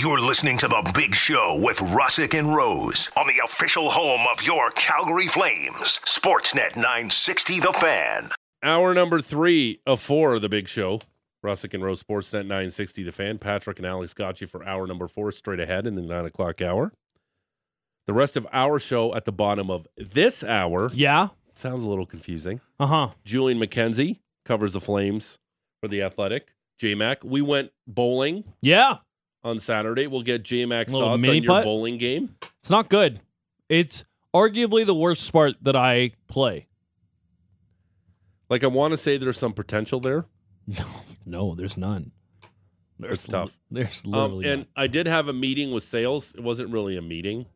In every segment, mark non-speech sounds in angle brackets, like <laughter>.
You're listening to The Big Show with Russick and Rose on the official home of your Calgary Flames. Sportsnet 960 The Fan. Hour number three of four of the big show. Russick and Rose Sportsnet 960 The Fan. Patrick and Alex got you for hour number four straight ahead in the nine o'clock hour. The rest of our show at the bottom of this hour Yeah. sounds a little confusing. Uh huh. Julian McKenzie covers the Flames for the Athletic. J Mac, we went bowling Yeah. On Saturday. We'll get J Mac's thoughts on your putt? bowling game. It's not good. It's arguably the worst sport that I play. Like I want to say there's some potential there. No, <laughs> no, there's none. There's It's tough. There's Um, literally and none. I did have a meeting with sales. It wasn't really a meeting.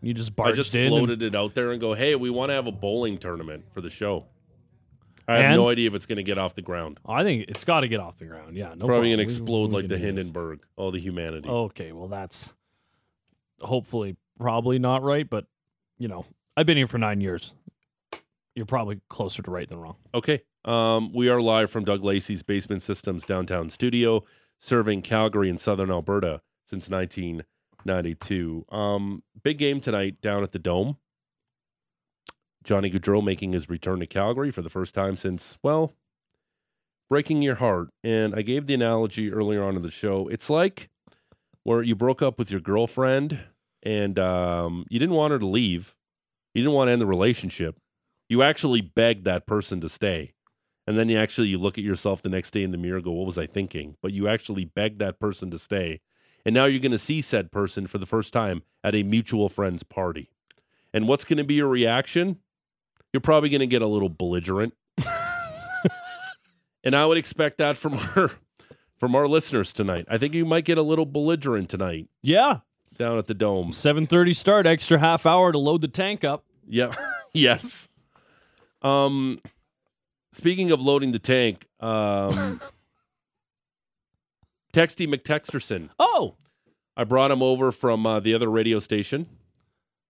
You just I just in. and- floated it out there and go, hey, we want to have a bowling tournament for the show. I have And? no idea if it's going to get off the ground. I think it's got to get off the ground. Yeah, no. Probably problem. going to explode like the do this. Hindenburg. Oh, the humanity. Okay, well that's hopefully probably not right, but you know, I've been here for nine years. You're probably closer to right than wrong. Okay. Um, we are live from Doug Lacey's Basement Systems downtown studio, serving Calgary and Southern Alberta since 1992. Um, big game tonight down at the Dome. Johnny Gaudreau making his return to Calgary for the first time since, well, breaking your heart. And I gave the analogy earlier on in the show. It's like where you broke up with your girlfriend and um, you didn't want her to leave. You didn't want to end the relationship. You actually begged that person to stay. And then you actually you look at yourself the next day in the mirror and go, What was I thinking? But you actually begged that person to stay. And now you're going to see said person for the first time at a mutual friend's party. And what's going to be your reaction? You're probably going to get a little belligerent. and I would expect that from our from our listeners tonight. I think you might get a little belligerent tonight Yeah, down at the dome. seven thirty start, extra half hour to load the tank up. Yeah. <laughs> yes. Um speaking of loading the tank, um <laughs> Texty McTexterson. Oh, I brought him over from uh, the other radio station.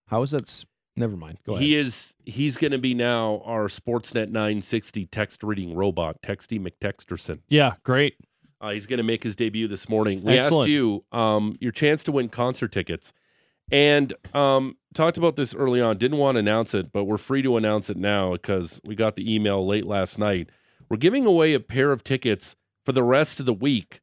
how is that? Never mind. Go ahead. He is he's going to be now our Sportsnet 960 text reading robot, Texty McTexterson. yeah, great. Uh, he's going to make his debut this morning. We Excellent. asked you um, your chance to win concert tickets, and um, talked about this early on. Didn't want to announce it, but we're free to announce it now because we got the email late last night. We're giving away a pair of tickets for the rest of the week.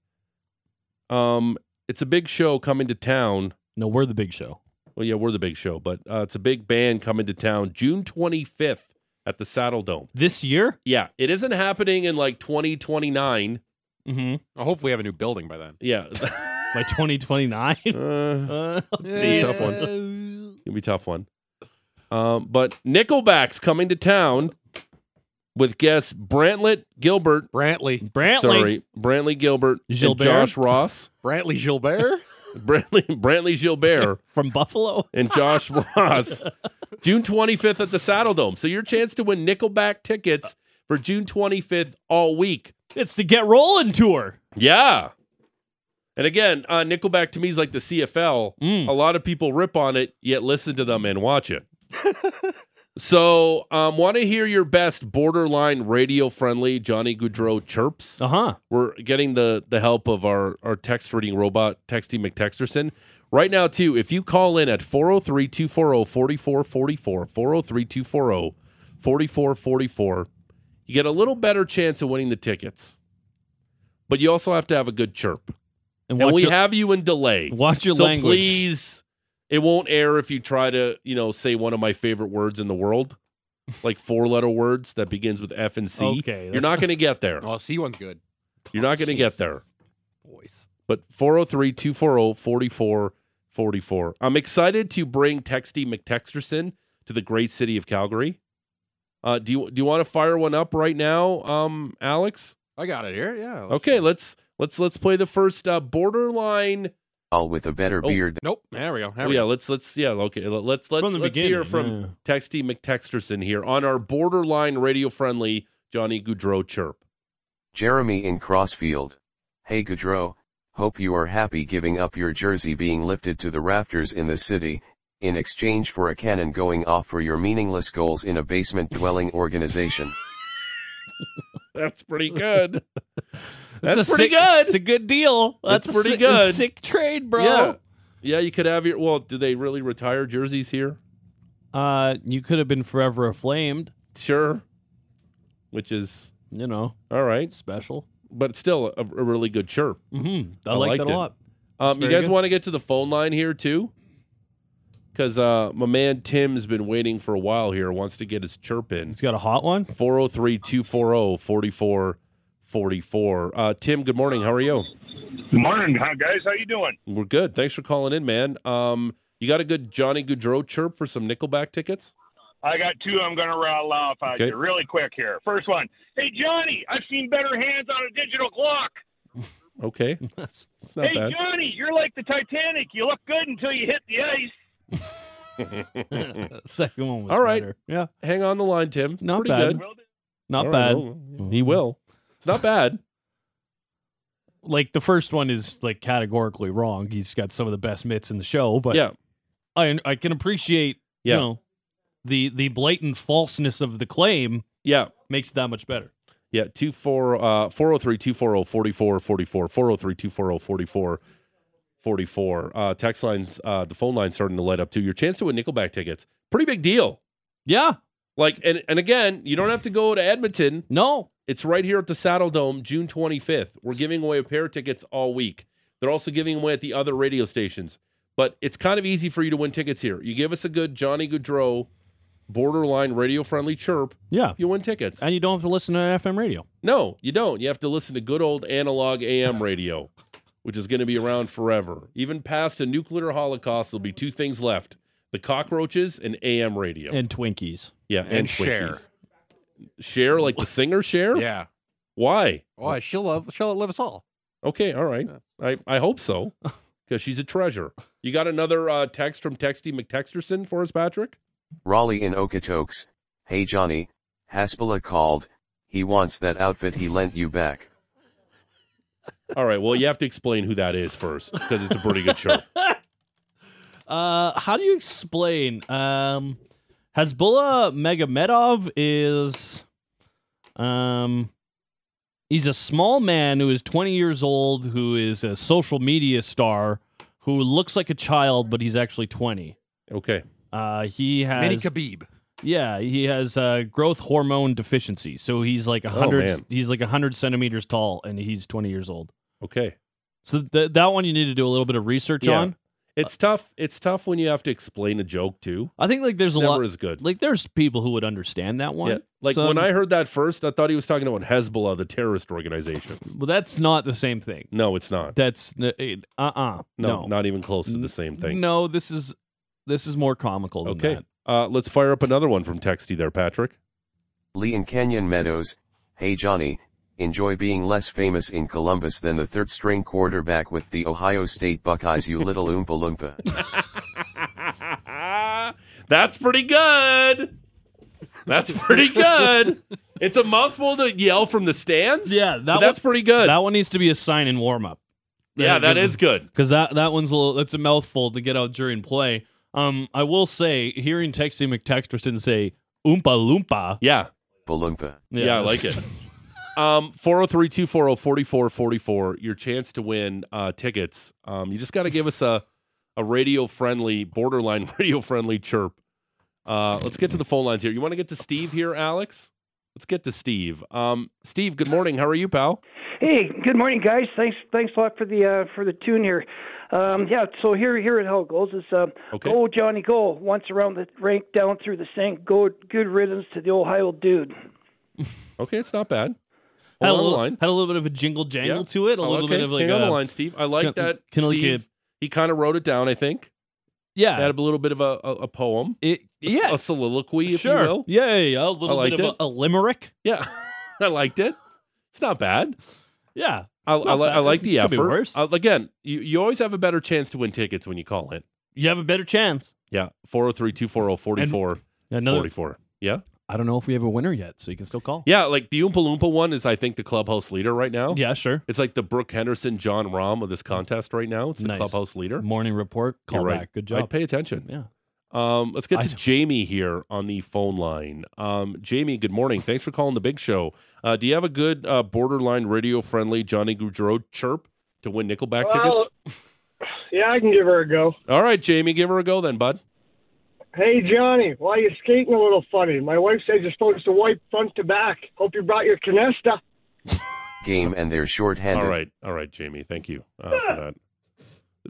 Um, it's a big show coming to town. No, we're the big show. Well, yeah, we're the big show, but uh, it's a big band coming to town June 25th at the Saddle Dome. This year? Yeah, it isn't happening in like 2029. Mm-hmm. Well, hopefully, we have a new building by then. Yeah. <laughs> By twenty twenty nine. uh, Uh, It's a tough one. It'll be a tough one. Um, but Nickelback's coming to town with guests Brantlett Gilbert. Brantley, Brantley. Sorry, Brantley Gilbert Gilbert? and Josh Ross. Brantley Gilbert. <laughs> Brantley Brantley Gilbert <laughs> from Buffalo. and Josh Ross. <laughs> June 25th at the Saddle Dome. So your chance to win Nickelback tickets for June 25th all week. It's the Get Rolling tour. Yeah. And again, uh, Nickelback to me is like the CFL. Mm. A lot of people rip on it, yet listen to them and watch it. So, um, want to hear your best borderline radio friendly Johnny Gaudreau chirps? Uh huh. We're getting the the help of our our text reading robot, Texty McTexterson. Right now, too, if you call in at 403 240 4444, 403 240 4444, you get a little better chance of winning the tickets. But you also have to have a good chirp. And, And we your, have you in delay. watch your so language. please, it won't air if you try to, you know, say one of my favorite words in the world, like four letter words that begins with F and C. Okay, You're not going to get there. Oh, C one's good. You're not going to get there. <laughs> Voice. But 403 240 4444. I'm excited to bring Texty McTexterson to the great city of Calgary. Uh, do you do you want to fire one up right now, um, Alex? I got it here. Yeah. Okay, let's let's let's play the first uh, borderline. All with a better Oh, beard. Nope. There we go. There Oh, we yeah, go. let's let's yeah okay let- let's let's From the let's hear beginning, from Texty McTexterson here on our borderline radio friendly Johnny Gaudreau chirp. Jeremy in Crossfield. Hey Gaudreau, hope you are happy giving up your jersey being lifted to the rafters in the city, in exchange for a cannon going off for your meaningless goals in a basement dwelling organization. <laughs> That's pretty good. <laughs> That's a pretty sick- good. It's a good deal. That's That's, pretty sick- good. Sick trade, bro. Yeah. Yeah, you could have your. Well, do they really retire jerseys here? Uh, you could have been forever aflamed. Sure. Which is You know, all right, special. but still a, a really good chirp. Mm-hmm. I, I like liked it. a lot. Um, you guys want to get to the phone line here too? Because uh, my man Tim's been waiting for a while here, wants to get his chirp in. He's got a hot one. 403 240 4444. Uh, Tim, good morning. How are you? Good morning, huh, guys. How you doing? We're good. Thanks for calling in, man. Um, you got a good Johnny Gaudreau chirp for some Nickelback tickets? I got two I'm going to rattle off at Okay. you really quick here. First one. Hey, Johnny, I've seen better hands on a digital clock. <laughs> Okay. <laughs> That's It's not hey, bad. Johnny, you're like the Titanic. You look good until you hit the ice. <laughs> second one was All right. better. Yeah, Hang on the line, Tim. Not pretty bad. good. Not All bad. right, he will. It's not bad. Like the first one is like categorically wrong. He's got some of the best mitts in the show, but yeah. I I can appreciate Yeah. you know the the blatant falseness of the claim Yeah. makes it that much better. Yeah, two four uh four oh three two four oh forty four forty four four oh three two four oh forty four forty four. Uh text lines uh the phone line's starting to light up too. Your chance to win Nickelback tickets. Pretty big deal. Yeah, Like and and again, you don't have to go to Edmonton. no, It's right here at the Saddle Dome, June 25th. We're giving away a pair of tickets all week. They're also giving away at the other radio stations. But it's kind of easy for you to win tickets here. You give us a good Johnny Gaudreau borderline radio friendly chirp, yeah, you win tickets. and you don't have to listen to an FM radio. No, you don't. You have to listen to good old analog AM radio, which is going to be around forever. Even past a nuclear holocaust, there'll be two things left the cockroaches and AM radio. And Twinkies. yeah, and and, Cher. Twinkies. Cher, like the singer Share? <laughs> Yeah. Why? Why she'll love she'll live us all. Okay, all right. I, I hope so, <laughs> because she's a treasure. You got another uh, text from Texty McTexterson for us, Patrick? Raleigh in Okotoks, hey Johnny, Hasbulla called, he wants that outfit he lent you back. All right, well, you have to explain who that is first, because it's a pretty good show. <laughs> Uh, how do you explain? Um, Hasbulla Magomedov is, um, he's a small man who is 20 years old, who is a social media star, who looks like a child, but he's actually 20. Okay. Uh, he has, Mini Khabib. yeah, he has uh, growth hormone deficiency, so he's like a Oh, hundred, man. he's like a hundred centimeters tall, and he's 20 years old. Okay. So th- that one you need to do a little bit of research Yeah. on. It's tough. It's tough when you have to explain a joke, too. I think like there's a Never lot, as good. like there's people who would understand that one. Yeah. Like So- when I heard that first, I thought he was talking about Hezbollah, the terrorist organization. <laughs> Well, that's not the same thing. No, it's not. That's uh uh No, no not even close to the same thing. No, this is this is more comical than Okay. that. Uh, let's fire up another one from Texty there, Patrick. Lee in Canyon Meadows, hey Johnny, enjoy being less famous in Columbus than the third string quarterback with the Ohio State Buckeyes you little oompa loompa. <laughs> That's pretty good. That's pretty good. it's a mouthful to yell from the stands. Yeah, but that that's pretty good. That one needs to be a sign in warm up. yeah, that is good. because that that one's a little, that's a mouthful to get out during play. Um, I will say, hearing Texty McTexterson say "oompa loompa," Yeah, Balloompa. yeah, I like it. Um, 403-240-4444, your chance to win uh, tickets. Um, you just got to give us a, a radio friendly, borderline <laughs> radio friendly chirp. Uh, let's get to the phone lines here. You want to get to Steve here, Alex? Let's get to Steve. Um, Steve, good morning. How are you, pal? Hey, good morning, guys. Thanks, thanks a lot for the uh, for the tune here. Um, yeah, so here here it how it goes. Is uh, Okay. go Johnny go once around the rank down through the sink. Go good riddance to the Ohio dude. <laughs> Okay, it's not bad. Had a, Hold on the little, had a little bit of a jingle jangle Yeah. to it, a Oh, little okay. bit of like Hang on the a- line, Steve. I like Can- that. can like Steve, a- he kind of wrote it down. I think yeah, had a little bit of a, a, a poem, it, yeah, a soliloquy, if sure, you will. yeah, yeah, yeah, a little bit of a, a limerick, Yeah, <laughs> I liked it. It's not bad. yeah. I, I, li- I like the effort. worse. Uh, again, you, you always have a better chance to win tickets when you call in. You have a better chance. Yeah, 403 240 44 Another, 44. Yeah. I don't know if we have a winner yet, so you can still call. Yeah, like the Oompa Loompa one is, I think, the clubhouse leader right now. yeah, sure. It's like the Brooke Henderson, Jon Rahm of this contest right now. It's the Nice. clubhouse leader. Morning report, call You're right. back. Good I'd job. pay attention. yeah. Um, let's get I to don't- Jamie here on the phone line. Um, Jamie, good morning. Thanks for calling the big show. Uh, do you have a good uh, borderline radio friendly Johnny Gaudreau chirp to win Nickelback Well- tickets? Yeah, I can give her a go. All right, Jamie, give her a go then, bud. Hey, Johnny, why are you skating a little funny? My wife says you're supposed to wipe front to back. Hope you brought your Canesten. Game and they're short-handed. All right, all right, Jamie. Thank you uh, for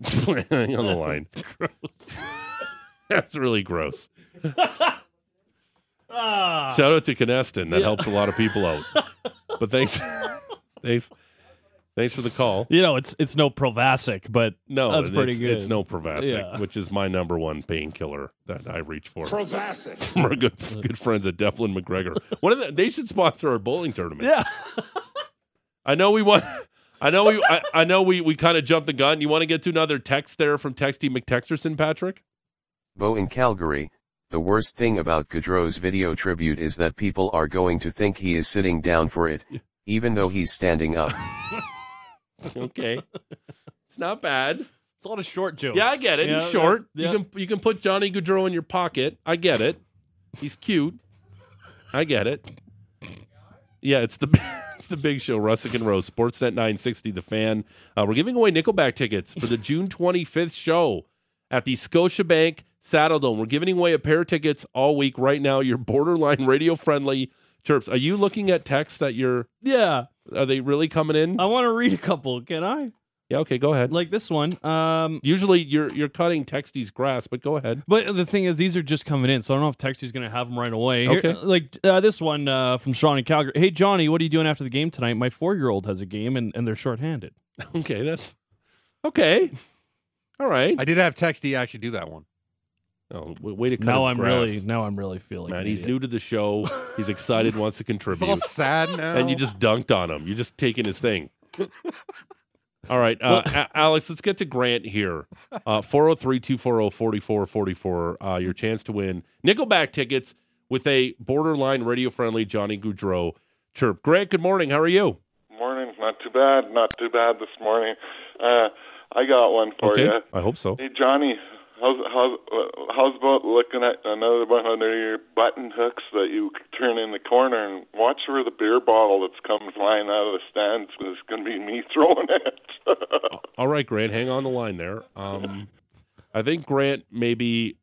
that. Hang <laughs> on the line. Gross. <laughs> That's really gross. <laughs> Ah. Shout out to Canesten. That helps a lot of people out. But thanks, thanks, thanks for the call. You know, it's it's no Provasic, but No, That's pretty it's, good. It's no Provasic, Yeah. which is my number one painkiller that I reach for. Provasic. <laughs> From our good good friends at Devlin McGregor. One of the, they should sponsor our bowling tournament. yeah. I know we want. I know we. I, I know we. We kind of jumped the gun. You want to get to another text there from Texty McTexterson, Patrick? Bo in Calgary, the worst thing about Gaudreau's video tribute is that people are going to think he is sitting down for it, even though he's standing up. <laughs> <laughs> Okay, it's not bad. It's a lot of short jokes. Yeah, I get it. Yeah, He's short. yeah, You can you can put Johnny Gaudreau in your pocket. I get it. He's cute. I get it. Yeah, it's the <laughs> it's the big show, Russick and Rose, Sportsnet 960, The Fan. Uh, we're giving away Nickelback tickets for the June 25th show at the Scotiabank Saddle Dome. We're giving away a pair of tickets all week right now. You're borderline radio friendly chirps. Are you looking at texts that you're? Yeah. Are they really coming in? I want to read a couple. Can I? yeah. Okay. Go ahead. Like this one. Um, Usually you're you're cutting Texty's grass, but go ahead. but the thing is, these are just coming in, so I don't know if Texty's going to have them right away. Here- Okay. like uh, this one uh, from Sean in Calgary. Hey, Johnny, what are you doing after the game tonight? My four year old has a game, and, and they're shorthanded. <laughs> Okay, that's okay. All right. I did have Texty actually do that one. Oh, way to cut Now his I'm grass. really, now I'm really feeling. man. He's new to the show. He's excited, <laughs> wants to It's all sad now. and you just dunked on him. You're just taking his thing. <laughs> All right, uh, A- Alex, let's get to Grant here. Uh, <laughs> 403 240 4444. Uh, Your chance to win Nickelback tickets with a borderline radio friendly Johnny Gaudreau chirp. Grant, good morning. How are you? Morning. Not too bad. Not too bad this morning. Uh, I got one for okay. you. I hope so. Hey, Johnny, how's how's uh, how's about looking at another one under your button hooks that you turn in the corner and watch for the beer bottle that's comes flying out of the stands? 'cause It's going to be me <laughs> throwing it. <laughs> All right, Grant, hang on the line there. Um, I think Grant maybe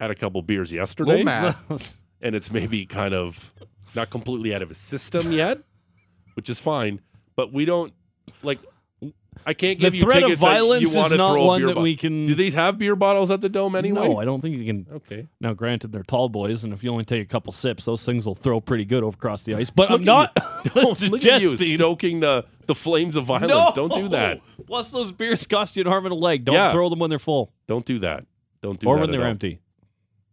had a couple beers yesterday, <laughs> and it's maybe kind of not completely out of his system yet, which is fine. But we don't like. I can't The give you threat of tickets that violence you is wanna not throw a one beer that bo- we can. Do these have beer bottles at the dome anyway? No, I don't think you can. Okay. Now, granted, they're tall boys, and if you only take a couple sips, those things will throw pretty good over across the ice. But I'm Look not Don't <laughs> <laughs> look at you suggesting. stoking the the flames of violence. No! Don't do that. Plus, those beers cost you an arm and a leg. Don't Yeah. throw them when they're full Don't do that. Don't do or that when at they're all. empty.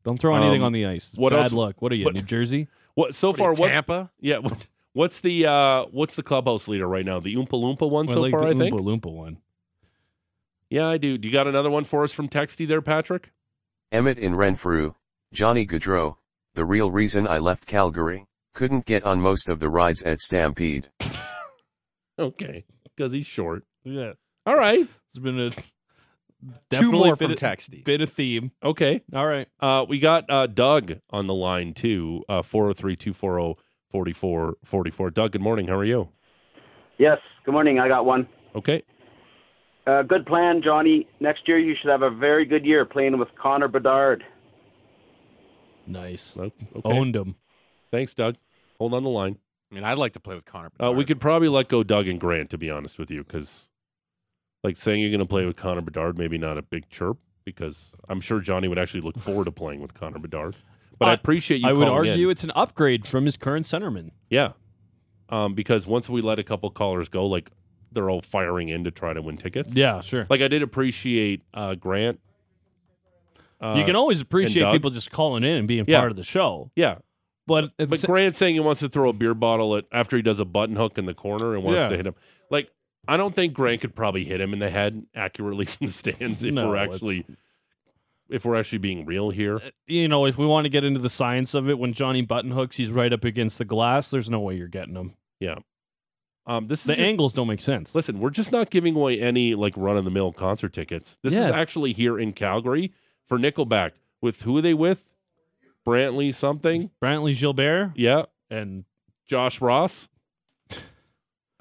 Don't throw anything Um, on the ice. what Bad else- luck. What are you, what- New Jersey? What so What are far? you, What Tampa? Yeah. What, what's the uh what's the clubhouse leader right now? The Oompa Loompa one I so like far, the I think. Oompa Loompa one. Yeah, I do. Do you got another one for us from Texty there, Patrick? Emmett in Renfrew, Johnny Gaudreau, the real reason I left Calgary, couldn't get on most of the rides at Stampede. <laughs> Okay, because he's short. Yeah, All right. it's been a Two more from of- Texty. Bit of theme. Okay. All right. Uh, we got uh, Doug on the line too. Uh, 403-240-4444. Doug, good morning. How are you? Yes. Good morning. I got one. Okay. Uh, good plan, Johnny. Next year you should have a very good year playing with Connor Bedard. Nice. Okay. Owned him. Thanks, Doug. Hold on the line. I mean, I'd like to play with Connor. Uh, we could probably let go Doug and Grant, to be honest with you, because like saying you're going to play with Connor Bedard, maybe not a big chirp, because I'm sure Johnny would actually look forward to playing with Connor Bedard. But I, appreciate you. I would calling argue in. it's an upgrade from his current centerman. yeah, um, because once we let a couple callers go, like they're all firing in to try to win tickets. Yeah, sure. Like I did appreciate uh, Grant. Uh, you can always appreciate people just calling in and being Yeah. part of the show. yeah, But, but sa- Grant saying he wants to throw a beer bottle at after he does a button hook in the corner and wants Yeah. to hit him. Like I don't think Grant could probably hit him in the head accurately <laughs> from the stands if No, we're it's- actually if we're actually being real here. you know, if we want to get into the science of it, when Johnny button hooks, he's right up against the glass. There's no way you're getting him. Yeah. Um, this The angles don't make sense. Listen, we're just not giving away any like run of the mill concert tickets. This is actually here in Calgary for Nickelback. with who are they with? Brantley something. Brantley Gilbert Yeah, and Josh Ross.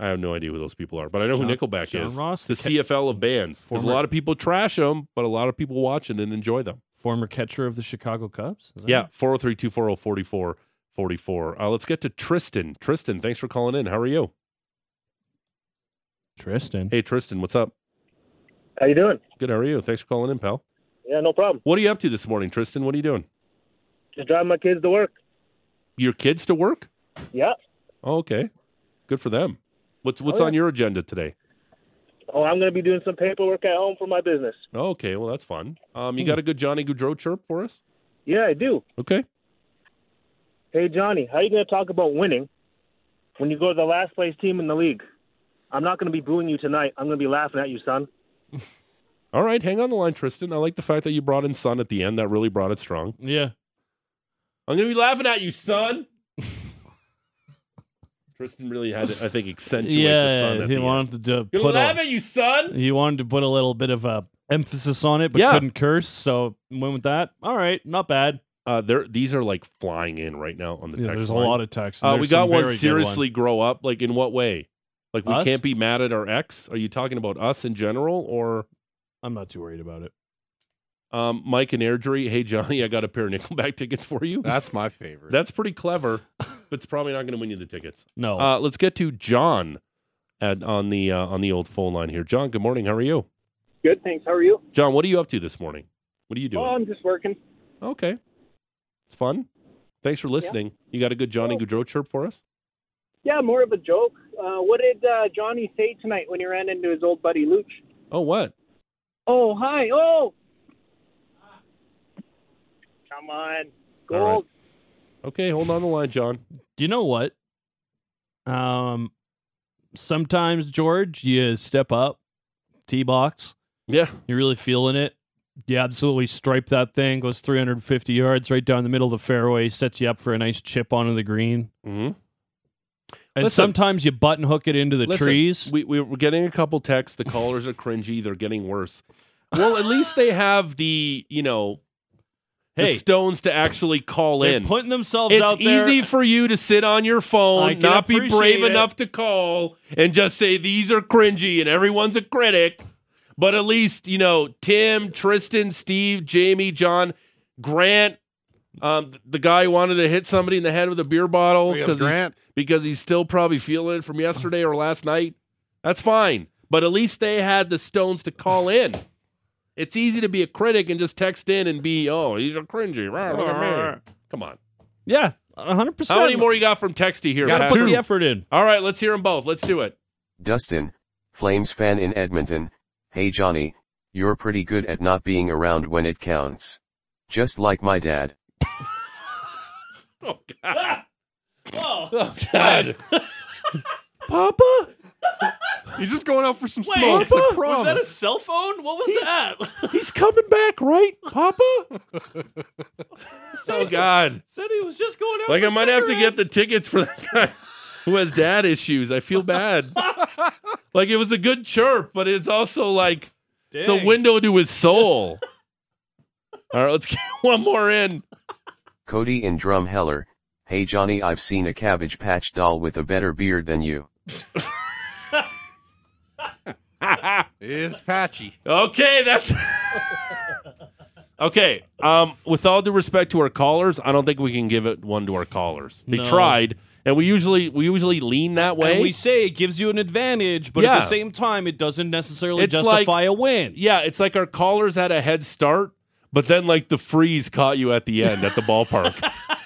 I have no idea who those people are, but I know John- who Nickelback John is. Ross, the the ca- CFL of bands. Because a lot of people trash them, but a lot of people watch it and enjoy them. former catcher of the Chicago Cubs. Yeah, it? 403 240 4444. Uh, let's get to Tristan. Tristan, thanks for calling in. How are you? Tristan. Hey, Tristan, what's up? How you doing? Good. How are you? Thanks for calling in, pal. Yeah, no problem. What are you up to this morning, Tristan? What are you doing? Just driving my kids to work. Your kids to work? Yeah. Oh, okay. Good for them. What's what's yeah. on your agenda today? Oh, I'm going to be doing some paperwork at home for my business. Oh, okay, well that's fun. Um, Hmm. you got a good Johnny Gaudreau chirp for us? Yeah, I do. Okay. Hey, Johnny, how are you going to talk about winning when you go to the last place team in the league? I'm not going to be booing you tonight. I'm going to be laughing at you, son. <laughs> All right, hang on the line, Tristan. I like the fact that you brought in son at the end. That really brought it strong. Yeah. I'm gonna be laughing at you, son. Tristan really had to, I think, accentuate the sun Yeah, at he the end. wanted to Gonna put laugh a, at you, son. he wanted to put a little bit of a emphasis on it, but Yeah. couldn't curse, so went with that. All right, not bad. Uh, there, these are like flying in right now on the Yeah, text there's line. a lot of text. Uh, There's we got some one very good seriously grow up. Like in what way? Like we Us? can't be mad at our ex. Are you talking about us in general or I'm not too worried about it. Um, Mike and Airdrie? Hey Johnny, I got a pair of Nickelback <laughs> tickets for you. That's my favorite. That's pretty clever, but it's probably not going to win you the tickets. No. Uh, let's get to John at on the uh, on the old phone line here. John, good morning. How are you? Good, thanks. How are you? John, what are you up to this morning? What are you doing? Oh, I'm just working. okay, it's fun. Thanks for listening. You got a good Johnny Gaudreau chirp for us? Yeah, more of a joke. Uh, what did uh, Johnny say tonight when he ran into his old buddy Luch? Oh, what? Oh, hi. Oh! Come on. All Gold. Okay, hold on the line, John. Do you know what? Um, sometimes George, you step up, tee box. Yeah, You're really feeling it. You absolutely stripe that thing. Goes 350 yards right down the middle of the fairway. Sets you up for a nice chip onto the green. hmm And Listen. sometimes you button hook it into the Listen, trees. We, we we're getting a couple texts. The callers are cringy. They're getting worse. Well, at least they have the you know the stones to actually call They're in. putting themselves it's out there. It's easy for you to sit on your phone, not be brave it. enough to call, and just say these are cringy and everyone's a critic. But at least you know Tim, Tristan, Steve, Jamie, John, Grant, um, the guy who wanted to hit somebody in the head with a beer bottle Yes, because he's, because he's still probably feeling it from yesterday or last night. That's fine. But at least they had the stones to call in. It's easy to be a critic and just text in and be, oh, he's a cringy. Rah, look at. Come on. yeah, 100%. How many more you got from Texty here? Gotta put the effort in. All right, let's hear them both. Let's do it. Dustin, Flames fan in Edmonton, hey Johnny, you're pretty good at not being around when it counts. Just like my dad. <laughs> Oh, God. <laughs> Oh, Oh, God. <laughs> Papa? He's just going out for some Wait, smokes. I was that a cell phone? What was He's- that? He's coming back, right, Papa? oh, God. Said he was just going out. Like, for I might have to get the cigarettes. tickets for that guy <laughs> who has dad issues. I feel bad. <laughs> like, it was a good chirp, but it's also like, it's a Dang. window to his soul. All right, let's get <laughs> one more in. Cody in Drumheller, hey Johnny I've seen a Cabbage Patch doll with a better beard than you. It's patchy. Okay, that's okay. Um, with all due respect to our callers, I don't think we can give it one to our callers. They No. tried, and we usually we usually lean that way. And we say it gives you an advantage, but at Yeah. the same time, it doesn't necessarily It's justify like- a win. yeah, it's like our callers had a head start, but then like the freeze caught you at the end at the ballpark. <laughs>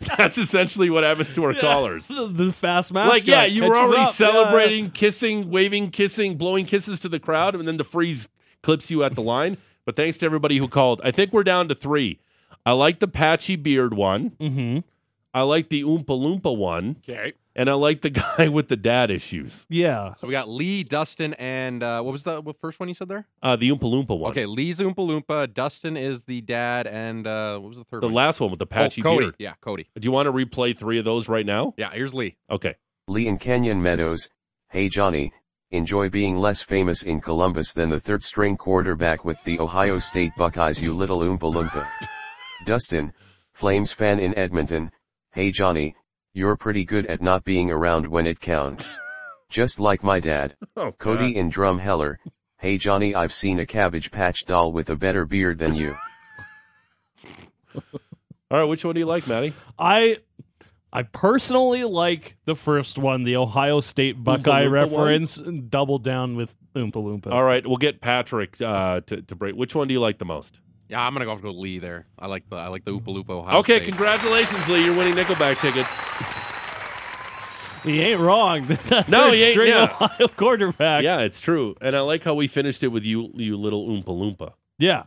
<laughs> That's essentially what happens to our callers. The, <laughs> the fast mascot. Like, yeah, you were already up. Yeah. celebrating, kissing, waving, kissing, blowing kisses to the crowd, and then the freeze clips you at the line. <laughs> But thanks to everybody who called. I think we're down to three. I like the patchy beard one. Mhm. I like the Oompa Loompa one. Okay. And I like the <laughs> guy with the dad issues. Yeah. So we got Lee, Dustin, and uh, what was the what first one you said there? Uh, the Oompa Loompa one. Okay, Lee's Oompa Loompa. Dustin is the dad, and uh, what was the third The one? last one with the patchy oh, Cody. beard. Yeah, Cody. Do you want to replay three of those right now? Yeah, here's Lee. Okay. Lee in Canyon Meadows, hey Johnny, enjoy being less famous in Columbus than the third string quarterback with the Ohio State Buckeyes you little Oompa Loompa. <laughs> Dustin, Flames fan in Edmonton, hey Johnny, you're pretty good at not being around when it counts. <laughs> Just like my dad. Oh, Cody God. in Drumheller, hey Johnny I've seen a Cabbage Patch doll with a better beard than you. <laughs> All right, which one do you like, Maddie? I I personally like the first one, the Ohio State Buckeye Loompa one? reference, and double down with Oompa Loompa. All right, we'll get Patrick uh, to to break. Which one do you like the most? Yeah, I'm gonna go for Lee there. I like the I like the Oopa Loompa Ohio okay, State. congratulations, Lee. You're winning Nickelback tickets. <laughs> He ain't wrong. <laughs> No, he ain't, string yeah. Ohio quarterback. Yeah, it's true, and I like how we finished it with you, you little oompa loompa. Yeah.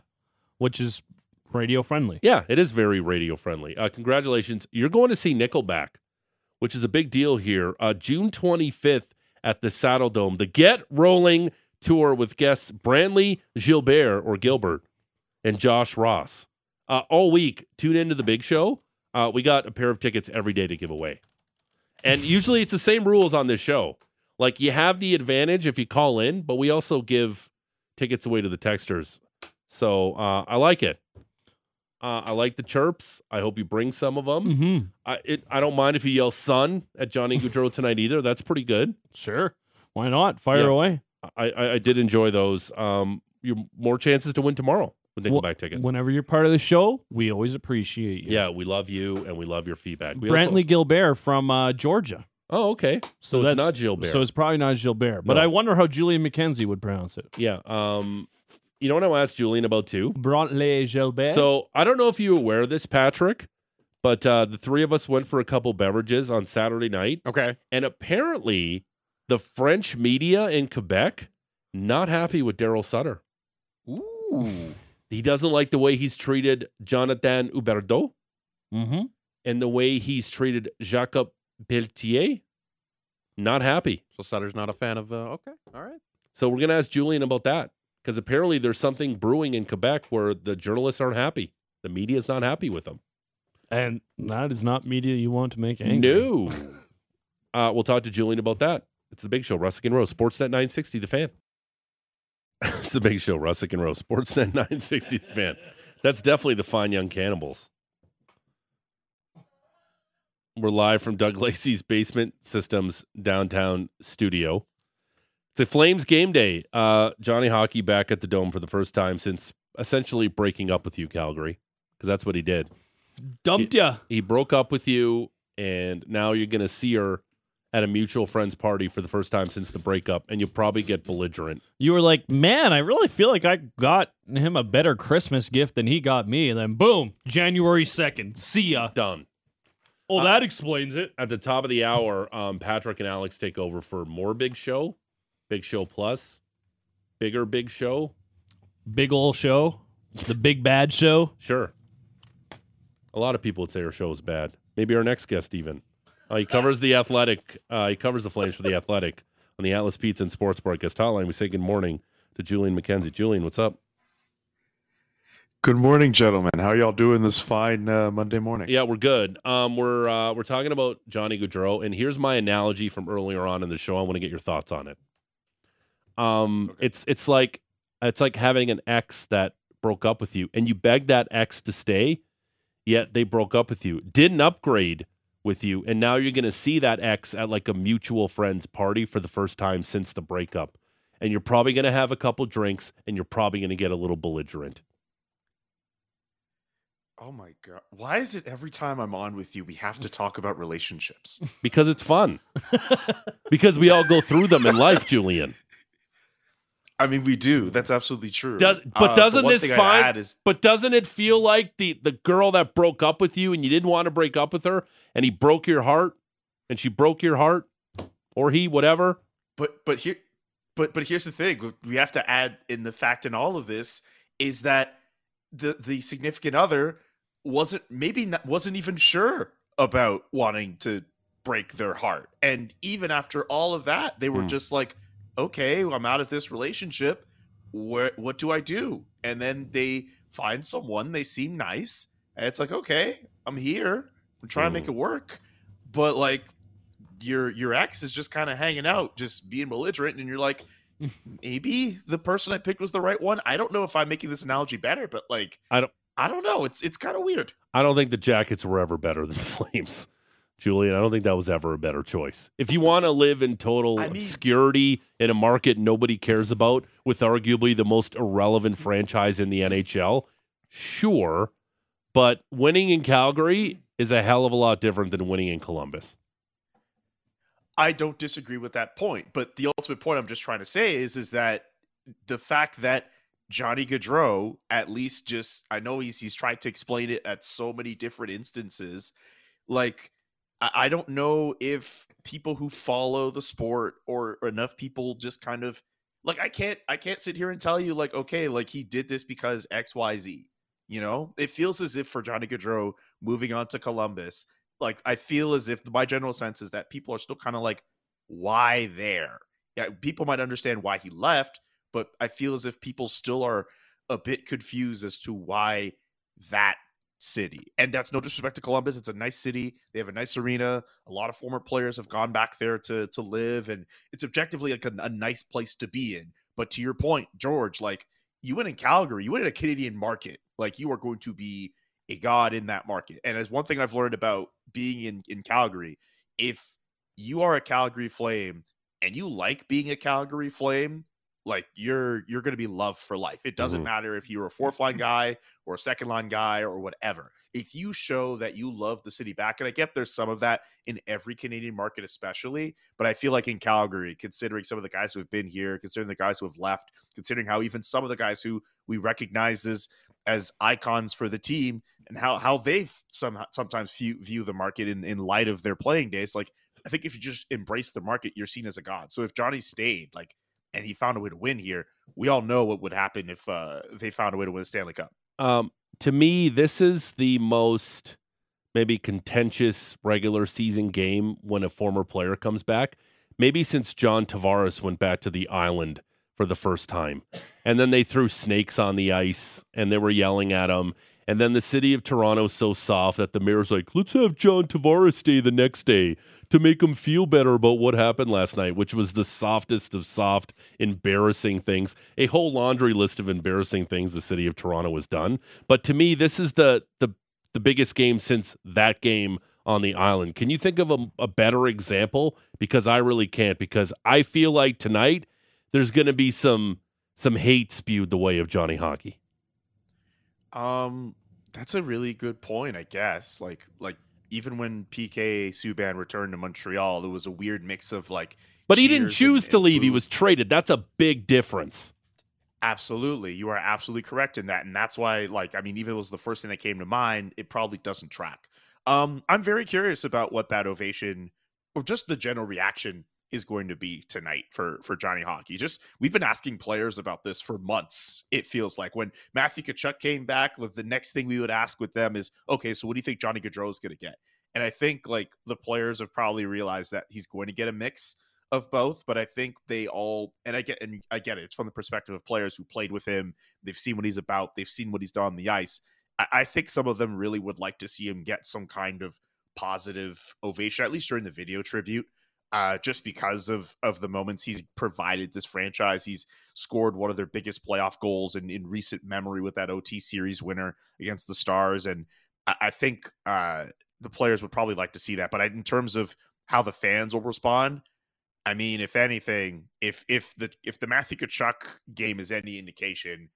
Which is radio friendly. Yeah, it is very radio friendly. Uh, congratulations. You're going to see Nickelback, which is a big deal here. Uh, June 25th at the Saddle Dome, the Get Rolling tour with guests Brantley Gilbert or Gilbert and Josh Ross. Uh, all week, tune into the big show. Uh, we got a pair of tickets every day to give away. And <laughs> usually it's the same rules on this show. Like you have the advantage if you call in, but we also give tickets away to the texters. So uh, I like it. Uh, I like the chirps. I hope you bring some of them. Mm-hmm. I it, I don't mind if you yell "son" at Johnny <laughs> Gaudreau tonight either. That's pretty good. Sure. Why not? Fire Yeah. away. I, I I did enjoy those. Um, you more chances to win tomorrow with Well, Nickelback tickets. Whenever you're part of the show, we always appreciate you. yeah, we love you and we love your feedback. We Brantley also- Gilbert from uh, Georgia. oh, okay. So, it's that's- not Gilbert. So it's probably not Gilbert. But No. I wonder how Julian McKenzie would pronounce it. yeah. Um, you know what I want to ask Julian about too. Brantley Gilbert. So I don't know if you're aware of this, Patrick, but uh, the three of us went for a couple beverages on Saturday night. Okay. And apparently, the French media in Quebec not happy with Daryl Sutter. Ooh. He doesn't like the way he's treated Jonathan Huberdeau mm-hmm. and the way he's treated Jacob Pelletier. Not happy. So Sutter's not a fan of. Uh, okay. All right. So we're gonna ask Julian about that because apparently there's something brewing in Quebec where the journalists aren't happy. The media is not happy with them. And that is not media you want to make angry. No. <laughs> Uh, we'll talk to Julian about that. It's the big show, Russick and Rose, Sportsnet 960, the fan. <laughs> it's the big show, Russick and Rose, Sportsnet <laughs> 960, fan. That's definitely the fine young cannibals. We're live from Doug Lacey's Basement Systems downtown studio. It's a Flames game day. Uh, Johnny Hockey back at the Dome for the first time since essentially breaking up with you, Calgary, because that's what he did Dumped ya. he broke up with you and now you're going to see her at a mutual friend's party for the first time since the breakup and you'll probably get belligerent You were like, man, I really feel like I got him a better Christmas gift than he got me. And then boom, January 2nd. See ya. done Oh, that explains it. at the top of the hour um, patrick and alex take over for more big show big show plus bigger big show Big ol' show. The big bad show. sure a lot of people would say our show is bad maybe our next guest even uh, he covers the athletic uh, he covers the flames for the athletic on the atlas pizza and sports bar guest hotline we say good morning to julian mckenzie julian what's up Good morning, gentlemen. How y'all doing this fine uh, Monday morning? Yeah, we're good. Um, we're uh, we're talking about Johnny Gaudreau, and here's my analogy from earlier on in the show. I want to get your thoughts on it. Um, it's it's like it's like having an ex that broke up with you, and you begged that ex to stay, yet they broke up with you, didn't upgrade with you, and now you're going to see that ex at like a mutual friend's party for the first time since the breakup, and you're probably going to have a couple drinks, and you're probably going to get a little belligerent. Oh my god! Why is it every time I'm on with you we have to talk about relationships? <laughs> because it's fun. because we all go through them in life, Julian. I mean, we do. That's absolutely true. Does, but Uh, doesn't this find? is but doesn't it feel like the the girl that broke up with you and you didn't want to break up with her and he broke your heart and she broke your heart or he whatever? but but here but but here's the thing we have to add in the fact in all of this is that the the significant other wasn't maybe not, wasn't even sure about wanting to break their heart and even after all of that they were Hmm. just like okay i'm out of this relationship where what do i do and then they find someone they seem nice and it's like okay i'm here trying to make it work but like your your ex is just kind of hanging out, just being belligerent, and you're like, <laughs> maybe the person I picked was the right one. I don't know if I'm making this analogy better, but like, I don't- I don't know. It's it's kind of weird. I don't think the Jackets were ever better than the <laughs> Flames, Julian. I don't think that was ever a better choice. If you want to live in total I mean- obscurity in a market nobody cares about, with arguably the most irrelevant franchise in the NHL, sure. But winning in Calgary is a hell of a lot different than winning in Columbus. I don't disagree with that point, but the ultimate point I'm just trying to say is is that the fact that Johnny Gaudreau at least just I know he's he's tried to explain it at so many different instances, like I, don't know if people who follow the sport or, or enough people just kind of like I can't I can't sit here and tell you like okay like he did this because X Y Z. You know, it feels as if for Johnny Gaudreau moving on to Columbus, like I feel as if my general sense is that people are still kind of like, why there? Yeah, people might understand why he left, but I feel as if people still are a bit confused as to why that city. And that's no disrespect to Columbus. It's a nice city. They have a nice arena. A lot of former players have gone back there to to live, and it's objectively like a, a nice place to be in. But to your point, George, like you went in Calgary, you went in a Canadian market. Like you are going to be a god in that market. And as one thing I've learned about being in in Calgary, if you are a Calgary Flame and you like being a Calgary Flame, like you're you're going to be loved for life. It doesn't Mhm. matter if you're a fourth line guy or a second line guy or whatever. If you show that you love the city back, and I get there's some of that in every Canadian market, especially, but I feel like in Calgary, considering some of the guys who have been here, considering the guys who have left, considering how even some of the guys who we recognize as as icons for the team and how how they've some sometimes view view the market in in light of their playing days, like I think if you just embrace the market, you're seen as a god. So if Johnny stayed, like, and he found a way to win here, we all know what would happen if uh, they found a way to win a Stanley Cup. Um, to me, this is the most maybe contentious regular season game when a former player comes back. Maybe since John Tavares went back to the island for the first time. And then they threw snakes on the ice and they were yelling at him. And then the city of Toronto Toronto's so soft that the mayor's like, let's have John Tavares stay the next day to make him feel better about what happened last night, which was the softest of soft, embarrassing things. A whole laundry list of embarrassing things the city of Toronto has done. But to me, this is the the the biggest game since that game on the island. Can you think of a, a better example? Because I really can't. Because I feel like tonight there's going to be some some hate spewed the way of Johnny Hockey. Um, that's a really good point, I guess. Like, like even when PK Subban returned to Montreal, there was a weird mix of like. But he didn't choose and- to and leave. He was traded. That's a big difference. Absolutely. You are absolutely correct in that. And that's why, like, I mean, even if it was the first thing that came to mind, it probably doesn't track. Um, I'm very curious about what that ovation or just the general reaction is going to be tonight for for Johnny Hockey. Just we've been asking players about this for months. It feels like when Matthew Tkachuk came back, the next thing we would ask with them is, okay, so what do you think Johnny Gaudreau is going to get? And I think like the players have probably realized that he's going to get a mix of both, but I think they all and I get and I get it. It's from the perspective of players who played with him. They've seen what he's about. They've seen what he's done on the ice. I, I think some of them really would like to see him get some kind of positive ovation, at least during the video tribute. Uh, just because of of the moments he's provided this franchise, he's scored one of their biggest playoff goals in, in recent memory with that OT series winner against the Stars, and I, I think uh, the players would probably like to see that. But I, in terms of how the fans will respond, I mean, if anything, if if the if the Matthew Tkachuk game is any indication,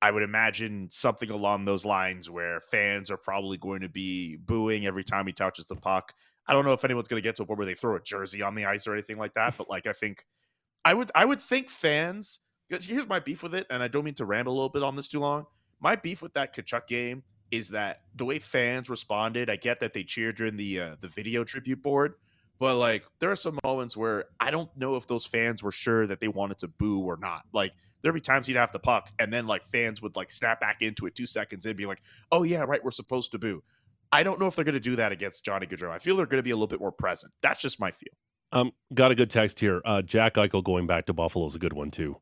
I would imagine something along those lines where fans are probably going to be booing every time he touches the puck. I don't know if anyone's going to get to a point where they throw a jersey on the ice or anything like that, but like I think I would I would think fans. Here's my beef with it, and I don't mean to ramble a little bit on this too long. My beef with that Tkachuk game is that the way fans responded. I get that they cheered during the uh, the video tribute board, but like there are some moments where I don't know if those fans were sure that they wanted to boo or not. Like there'd be times he'd have the puck, and then like fans would like snap back into it two seconds and be like, "Oh yeah, right, we're supposed to boo." I don't know if they're going to do that against Johnny Gaudreau. I feel they're going to be a little bit more present. That's just my feel. Um, got a good text here. Uh, Jack Eichel going back to Buffalo is a good one too.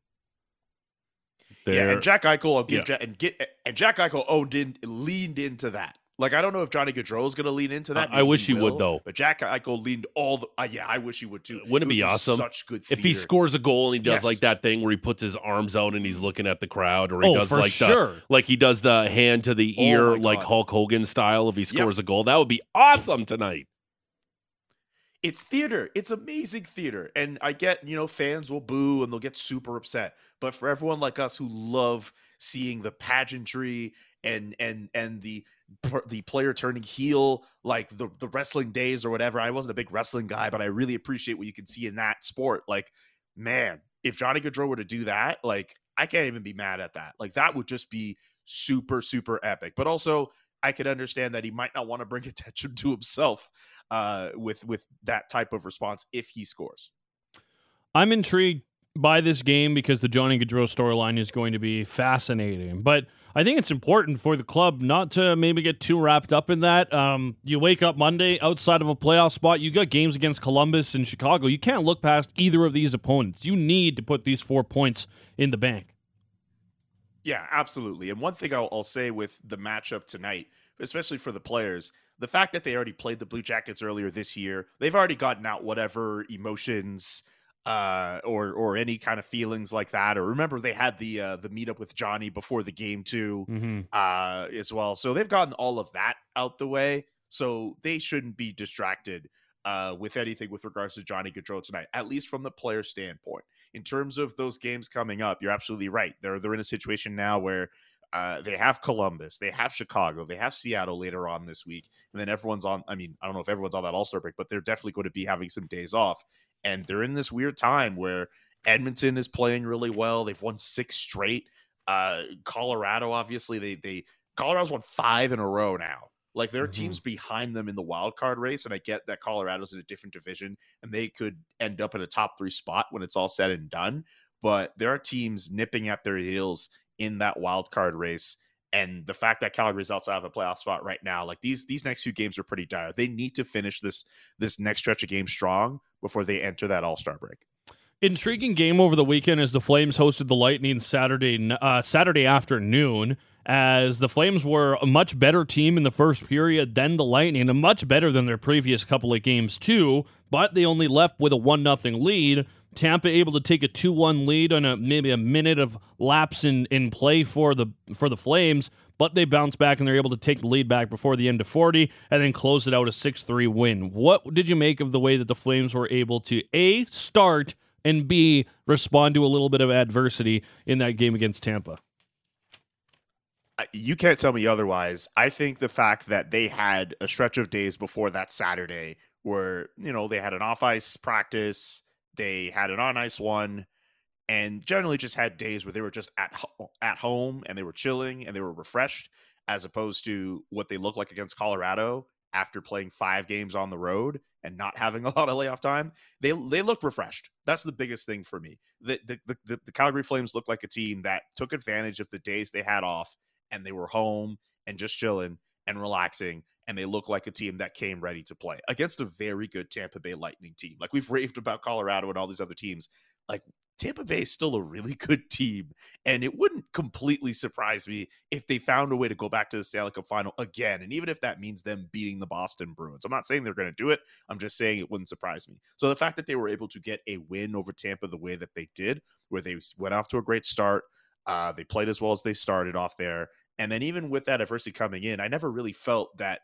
yeah, and Jack Eichel, I'll give yeah. Jack and get and Jack Eichel owned in, leaned into that. Like I don't know if Johnny Gaudreau is going to lean into that. I- I wish Maybe he would, though. But Jack Eichel leaned all the. Uh, yeah, I wish he would too. Wouldn't it would be awesome Such good. if he scores a goal and he does Yes. like that thing where he puts his arms out and he's looking at the crowd, or he Oh, does for like sure. the like he does the hand to the Oh ear my like Hulk Hogan style. If he scores a goal, that would be awesome tonight. It's theater. It's amazing theater. And I get, you know, fans will boo and they'll get super upset. But for everyone like us who love seeing the pageantry and and and the the player turning heel like the the wrestling days or whatever. I wasn't a big wrestling guy, but I really appreciate what you can see in that sport. Like, man, if Johnny Gaudreau were to do that, like I can't even be mad at that. Like that would just be super super epic. But also I could understand that he might not want to bring <laughs> attention to himself uh, with with that type of response if he scores. I'm intrigued by this game because the Johnny Gaudreau storyline is going to be fascinating. But I think it's important for the club not to maybe get too wrapped up in that. Um, you wake up Monday outside of a playoff spot, you got games against Columbus and Chicago. You can't look past either of these opponents. You need to put these four points in the bank. Yeah, absolutely. And one thing I'll, I'll say with the matchup tonight, especially for the players, the fact that they already played the Blue Jackets earlier this year, they've already gotten out whatever emotions uh, or or any kind of feelings like that. Or remember, they had the uh, the meetup with Johnny before the game too, Mm-hmm. uh, as well. So they've gotten all of that out the way. So they shouldn't be distracted uh, with anything with regards to Johnny Gaudreau tonight, at least from the player standpoint. In terms of those games coming up, you're absolutely right. They're they're in a situation now where uh, they have Columbus, they have Chicago, they have Seattle later on this week, and then everyone's on. I mean, I don't know if everyone's on that All Star break, but they're definitely going to be having some days off, and they're in this weird time where Edmonton is playing really well. They've won six straight. Uh, Colorado, obviously, they they Colorado's won five in a row now. Like there are teams behind them in the wild card race, and I get that Colorado's in a different division and they could end up in a top three spot when it's all said and done. But there are teams nipping at their heels in that wild card race. And the fact that Calgary's outside of a playoff spot right now, like these these next few games are pretty dire. They need to finish this this next stretch of games strong before they enter that All Star break. Intriguing game over the weekend as the Flames hosted the Lightning Saturday uh, Saturday afternoon. As the Flames were a much better team in the first period than the Lightning, and much better than their previous couple of games too. But they only left with a one nothing lead. Tampa able to take a two one lead on a maybe a minute of lapse in, in play for the for the Flames, but they bounce back and they're able to take the lead back before the end of 40 and then close it out a 6-3 win. What did you make of the way that the Flames were able to A start and B respond to a little bit of adversity in that game against Tampa? You can't tell me otherwise. I think the fact that they had a stretch of days before that Saturday where, you know, they had an off ice practice, they had an on ice one, and generally just had days where they were just at ho- at home and they were chilling and they were refreshed as opposed to what they look like against Colorado after playing 5 games on the road and not <laughs> having a lot of layoff time. They they look refreshed. That's the biggest thing for me. The, the, the, the Calgary Flames look like a team that took advantage of the days they had off and they were home and just chilling and relaxing and they look like a team that came ready to play against a very good Tampa Bay Lightning team. Like we've raved about Colorado and all these other teams. Like Tampa Bay is still a really <laughs> good team and it wouldn't completely surprise me if they found a way to go back to the Stanley Cup final again and even if that means them beating the Boston Bruins. I'm not saying they're going to do it. I'm just saying it wouldn't surprise me. So the fact that they were able to get a win over Tampa the way that they did where they went off to a great start uh, they played as well as they started off there. And then even with that adversity coming in, I never really felt that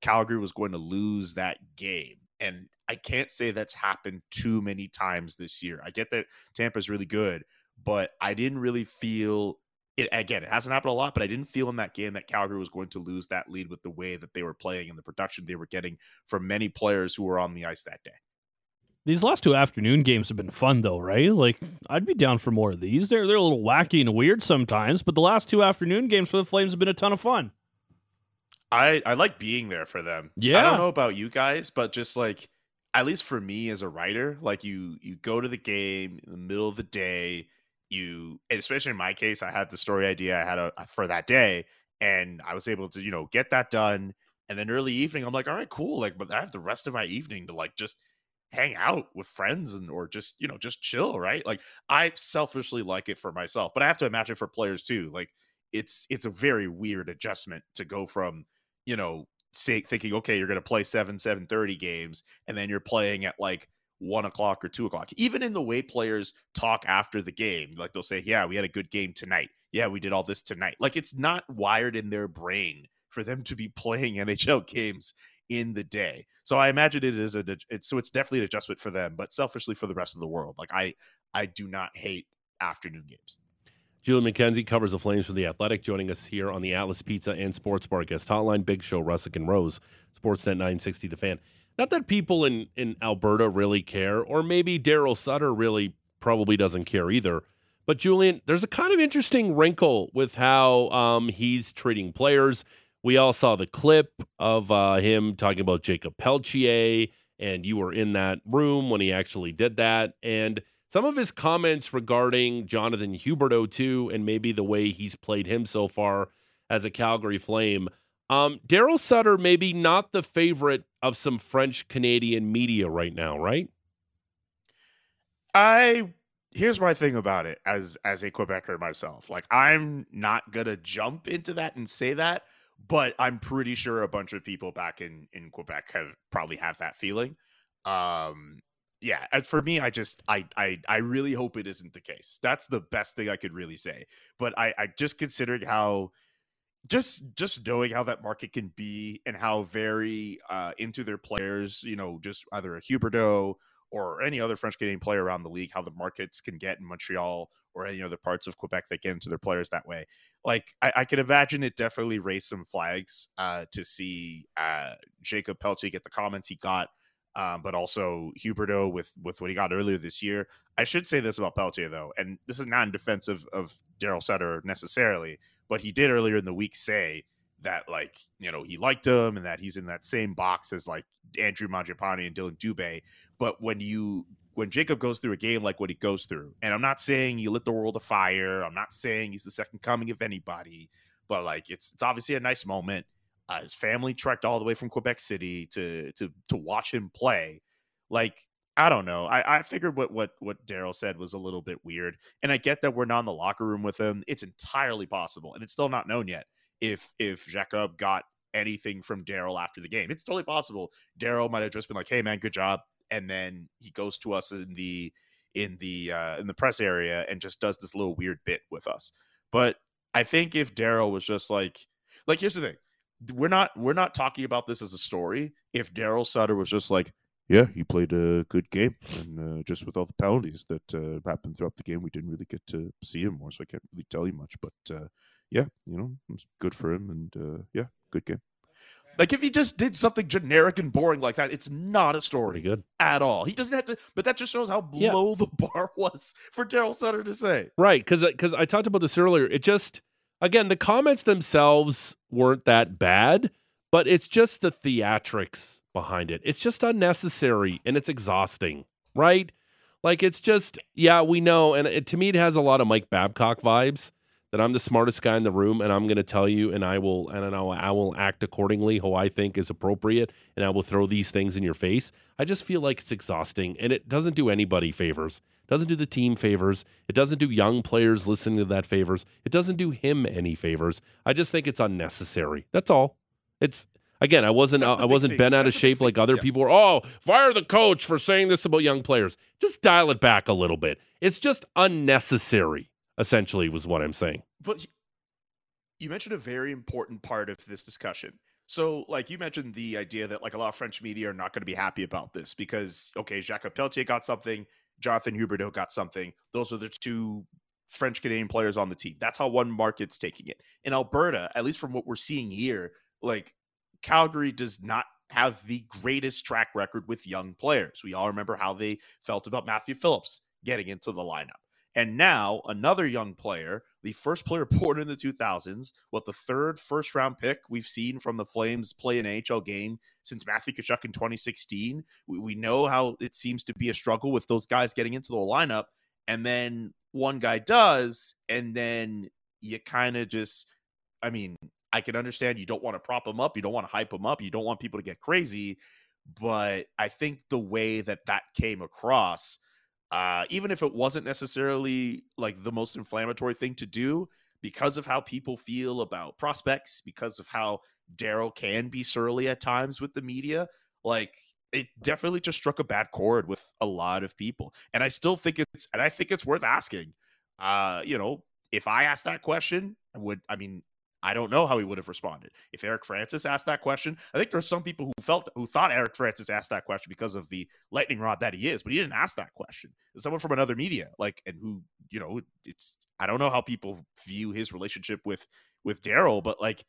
Calgary was going to lose that game. And I can't say that's happened too many times this year. I get that Tampa's really good, but I didn't really feel it again, it hasn't happened a lot, but I didn't feel in that game that Calgary was going to lose that lead with the way that they were playing and the production they were getting from many players who were on the ice that day. These last two afternoon games have been fun though, right? Like I'd be down for more of these. They're they're a little wacky and weird sometimes, but the last two afternoon games for the Flames have been a ton of fun. I I like being there for them. Yeah. I don't know about you guys, but just like at least for me as a writer, like you you go to the game in the middle of the day, you especially in my case, I had the story idea I had a, for that day, and I was able to you know get that done. And then early evening, I'm like, all right, cool. Like, but I have the rest of my evening to like just hang out with friends and or just you know just chill, right? Like I selfishly like it for myself, but I have to imagine for players too. Like it's it's a very weird adjustment to go from you know, say thinking, okay, you're going to play seven, seven thirty games, and then you're playing at like one o'clock or two o'clock. Even in the way players talk after the game, like they'll say, "Yeah, we had a good game tonight. Yeah, we did all this tonight." Like it's not wired in their brain for them to be playing <laughs> NHL games in the day. So I imagine it is a it's so it's definitely an adjustment for them, but selfishly for the rest of the world. Like I I do not hate afternoon games. Julian McKenzie covers the Flames for the Athletic, joining us here on the Atlas Pizza and Sports Bar guest hotline. Big Show, Russick and Rose, Sportsnet 960, The Fan. Not that people in in Alberta really care, or maybe Daryl Sutter really probably doesn't care either. But Julian, there's a kind of interesting wrinkle with how um, he's treating players. We all saw the clip of uh, him talking about Jakob Pelletier, and you were in that room when he actually did that. And some of his comments regarding Jonathan Huberdeau too, and maybe the way he's played him so far as a Calgary Flame. Um, Daryl Sutter maybe not the favorite of some French Canadian media right now, right? I here's my thing about it as as a Quebecer myself. Like I'm not gonna jump into that and say that, but I'm pretty sure a bunch of people back in in Quebec have probably have that feeling. Um yeah, and for me, I just I I I really hope it isn't the case. That's the best thing I could really say. But I I just considering how just just knowing how that market can be and how very uh into their players, you know, just either a Huberdeau or any other French Canadian player around the league, how the markets can get in Montreal or any other parts of Quebec that get into their players that way. Like I, I can imagine it definitely raised some flags uh, to see uh, Jakob Pelletier get the comments he got, um, but also Huberdeau with with what he got earlier this year. I should say this about Pelletier though, and this is not in defense of, of Daryl Sutter necessarily, but he did earlier in the week say that like you know he liked him and that he's in that same box as like Andrew Mangiapane and Dillon Dubé. But when you when Jakob goes through a game like what he goes through, and I'm not saying he lit the world afire, I'm not saying he's the second coming of anybody, but like it's it's obviously a nice moment. Uh, his family trekked all the way from Quebec City to to to watch him play. Like I don't know. I, I figured what what what Daryl said was a little bit weird, and I get that we're not in the locker room with him. It's entirely possible, and it's still not known yet if if Jakob got anything from Daryl after the game. It's totally possible Daryl might have just been like, "Hey man, good job," and then he goes to us in the in the uh, in the press area and just does this little weird bit with us. But I think if Daryl was just like, like here's the thing, we're not we're not talking about this as a story. If Daryl Sutter was just like, yeah, he played a good game, and uh, just with all the penalties that uh, happened throughout the game, we didn't really get to see him more, so I can't really tell you much. But uh, yeah, you know, good for him, and uh, yeah, good game. Like if he just did something generic and boring like that, it's not a story Pretty good. at all. He doesn't have to, but that just shows how Yeah. low the <laughs> bar was for Daryl Sutter to say. Right, because because uh, I talked about this earlier. It just again the comments themselves weren't that bad, but it's just the theatrics behind it. It's just unnecessary and it's exhausting, right? Like it's just yeah, we know, and it, to me it has a lot of Mike Babcock vibes. That I'm the smartest guy in the room, and I'm going to tell you, and I will, and I will, I will act accordingly how I think is appropriate, and I will throw these things in your face. I just feel like it's exhausting, and it doesn't do anybody favors. Doesn't do the team favors. It doesn't do young players listening to that favors. It doesn't do him any favors. I just think it's unnecessary. That's all. It's again, I wasn't That's I wasn't thing. bent out of That's shape like other Yeah. people were. Oh, fire the coach for saying this about young players. Just dial it back a little bit. It's just unnecessary. Essentially, was what I'm saying. But you mentioned a very important part of this discussion. So, like you mentioned, the idea that like a lot of French media are not going to be happy about this because okay, Jakob Pelletier got something, Jonathan Huberdeau got something. Those are the two French Canadian players on the team. That's how one market's taking it. In Alberta, at least from what we're seeing here, like Calgary does not have the greatest track record with young players. We all remember how they felt about Matthew Phillips getting into the lineup. And now another young player, the first player <laughs> born in the 2000s, what the third first round pick we've seen from the Flames play an NHL game since Matthew Tkachuk in 2016. We, we know how it seems to be a struggle with those guys getting into the lineup. And then one guy does, and then you kind of just, I mean, I can understand you don't want to prop him up, you don't want to hype him up, you don't want people to get crazy. But I think the way that that came across, uh, even if it wasn't necessarily like the most inflammatory thing to do, because of how people feel about prospects, because of how Daryl can be surly at times with the media, like it definitely just struck a bad chord with a lot of people. And I still think it's and I think it's worth asking. Uh, you know, if I asked that question, I would I mean, I don't know how he would have responded. If Eric Francis asked that question, I think there's some people who felt who thought Eric Francis asked that question because of the lightning rod that he is, but he didn't ask that question. It's someone from another media, like and who, you know, it's I don't know how people view his relationship with with Daryl, but like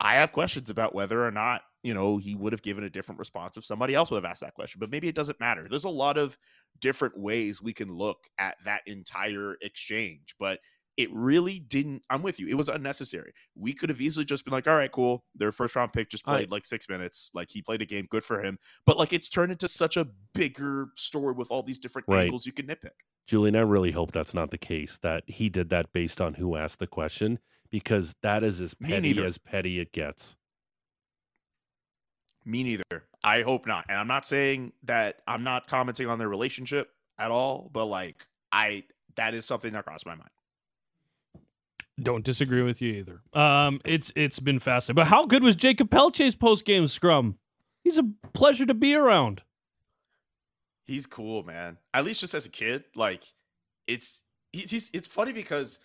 I have questions about whether or not, you know, he would have given a different response if somebody else would have asked that question. But maybe it doesn't matter. There's a lot of different ways we can look at that entire exchange. But it really didn't. I'm with you. It was unnecessary. We could have easily just been like, all right, cool. Their first round pick just played I- like six minutes. Like he played a game. Good for him. But like it's turned into such a bigger story with all these different Right. angles you can nitpick. Julian, I really hope that's not the case, that he did that based on who asked the question, because that is as petty as petty it gets. Me neither. I hope not. And I'm not saying that I'm not commenting on their relationship at all, but like I that is something that crossed my mind. Don't disagree with you either. Um, it's it's been fascinating. But how good was Jakob Pelletier's post game scrum? He's a pleasure to be around. He's cool, man. At least just as a kid, like it's he's, he's it's funny because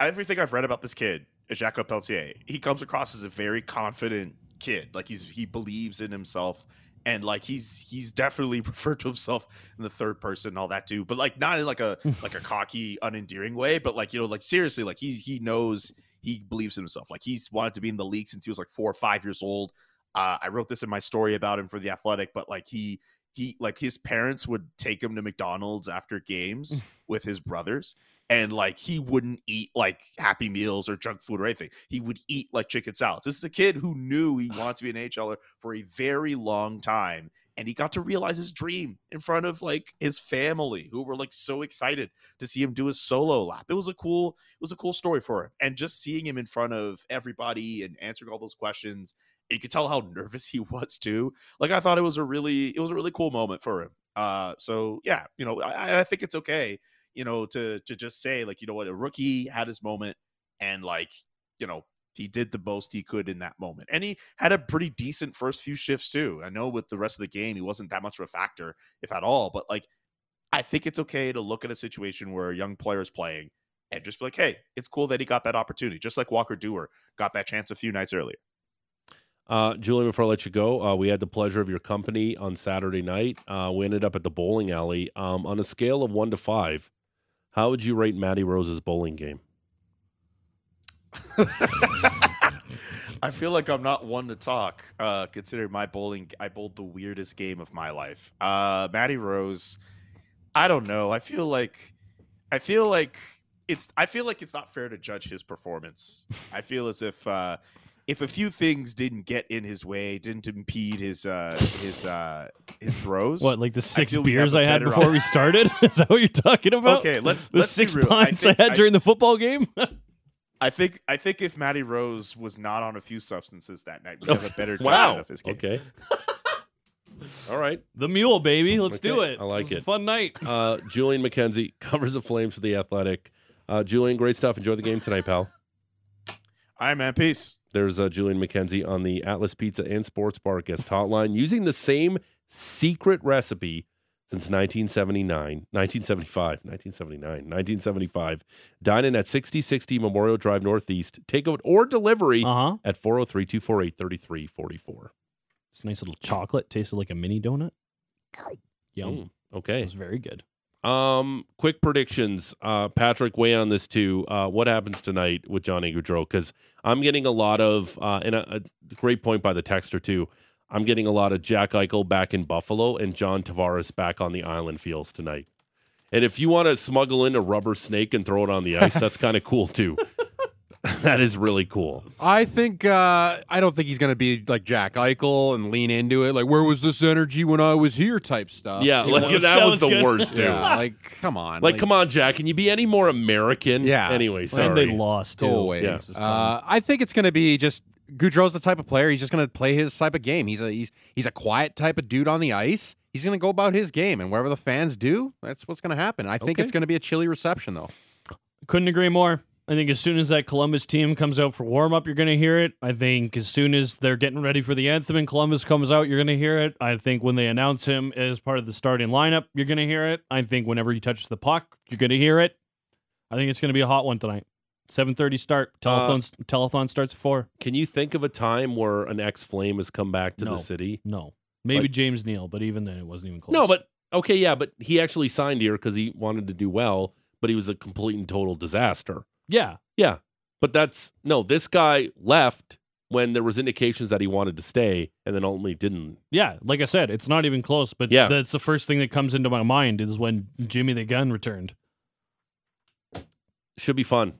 everything I've read about this kid, Jakob Pelletier, he comes across as a very confident kid. Like he's he believes in himself and like he's he's definitely <laughs> referred to himself in the third person and all that too. But like not in like a <laughs> like a cocky, unendearing way, but like you know, like seriously, like he he knows he believes himself. Like he's wanted to be in the league since he was like four or five years old. Uh, I wrote this in my story about him for the Athletic, but like he he like his parents would take him to McDonald's after games <laughs> with his brothers and like he wouldn't eat like happy meals or junk food or anything. He would eat like chicken salads. This is a kid who knew he wanted to be an NHLer for a very long time and he got to realize his dream in front of like his family who were like so excited to see him do his solo lap. It was a cool it was a cool story for him and just seeing him in front of everybody and answering all those questions you could tell how nervous <laughs> he was too. Like I thought it was a really it was a really cool moment for him. Uh, so yeah, you know, I, I think it's okay, you know, to to just say like, you know what, a rookie had his moment, and like, you know, he did the most he could in that moment, and he had a pretty decent first few shifts too. I know with the rest of the game, he wasn't that much of a factor, if at all, but like, I think it's okay to look at a situation where a young player is playing and just be like, hey, it's cool that he got that opportunity, just like Walker Duehr got that chance a few nights earlier. Uh, Julian, before I let you go, uh, we had the pleasure of your company on Saturday night. Uh, we ended up at the bowling alley. Um, on a scale of one to five, how would you rate Matty Rose's bowling game? I feel like I'm not one to talk, uh, considering my bowling. I bowled the weirdest game of my life. Uh, Matty Rose, I don't know. I feel like, I feel like it's. I feel like it's not fair to judge his performance. I feel as if, uh, if a few things didn't get in his way, didn't impede his uh, his uh, his throws. What, like the six feel we beers I had before op- we started? <laughs> Is that what you're talking about? Okay, let's- the let's be six real. I pints I, think- had I- during the football game. <laughs> I think I think if Matty Rose was not on a few substances that night, we'd have a better <laughs> judgment Wow. of his game. Okay. All right. the mule, baby. Let's do it. I like was a it. fun night. Uh, Julian McKenzie covers the Flames for the Athletic. Uh, Julian, great stuff. Enjoy the game tonight, pal. All right, man. Peace. There's uh, Julian McKenzie on the Atlas Pizza and Sports Bar guest hotline using the same secret recipe since 1979, 1975, 1979, 1975. Dine in at 6060 Memorial Drive Northeast. Takeout or delivery Uh huh. at 403 248 3344. It's a nice little chocolate. Tasted like a mini donut. Yum. Mm, Okay. It was very good. Um, quick predictions. Uh, Patrick, weigh on this too. Uh, what happens tonight with Johnny Gaudreau? Because I'm getting a lot of, uh, and a, a great point by the texter too. I'm getting a lot of Jack Eichel back in Buffalo and John Tavares back on the island feels tonight. And if you want to smuggle in a rubber snake and throw it on the ice, that's <laughs> kind of cool too. <laughs> that is really cool. I think uh, I don't think he's going to be like Jack Eichel and lean into it. Like, where was this energy when I was here? Type stuff. Yeah, You like know? that, was, the worst <laughs> dude. Yeah, like come on. Like, come on, Jack. Can you be any more American? Yeah. Anyway, And sorry. they lost too. Go away. Yeah. This was fun. Uh, I think it's going to be just Gaudreau's the type of player. He's just going to play his type of game. He's a he's he's a quiet type of dude on the ice. He's going to go about his game, and wherever the fans do, that's what's going to happen. I think Okay. it's going to be a chilly reception, though. Couldn't agree more. I think as soon as that Columbus team comes out for warm up, you're going to hear it. I think as soon as they're getting ready for the anthem and Columbus comes out, you're going to hear it. I think when they announce him as part of the starting lineup, you're going to hear it. I think whenever he touches the puck, you're going to hear it. I think it's going to be a hot one tonight. 7:30 start. Telephone uh, telethon starts at 4. Can you think of a time where an ex Flame has come back to No. the city? No. Maybe Like- James Neal, but even then it wasn't even close. No, but okay, yeah, but he actually signed here because he wanted to do well, but he was a complete and total disaster. Yeah. Yeah, but that's no. This guy left when there was indications that he wanted to stay, and then only didn't. Yeah, like I said, it's not even close, but Yeah. that's the first thing that comes into my mind is when Jimmy the Gun returned. Should be fun.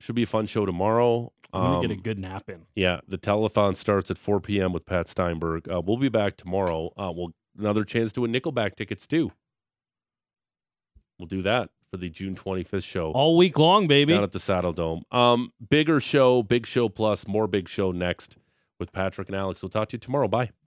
Should be a fun show tomorrow. I'm going to get a Um, good nap in. Yeah, the telethon starts at 4 p.m. with Pat Steinberg. Uh, we'll be back tomorrow. Uh, we'll another chance to win Nickelback tickets too. We'll do that for the June 25th show All week long, baby. down at the Saddledome. Um, bigger show, big show plus, more big show next with Patrick and Alex. We'll talk to you tomorrow. Bye.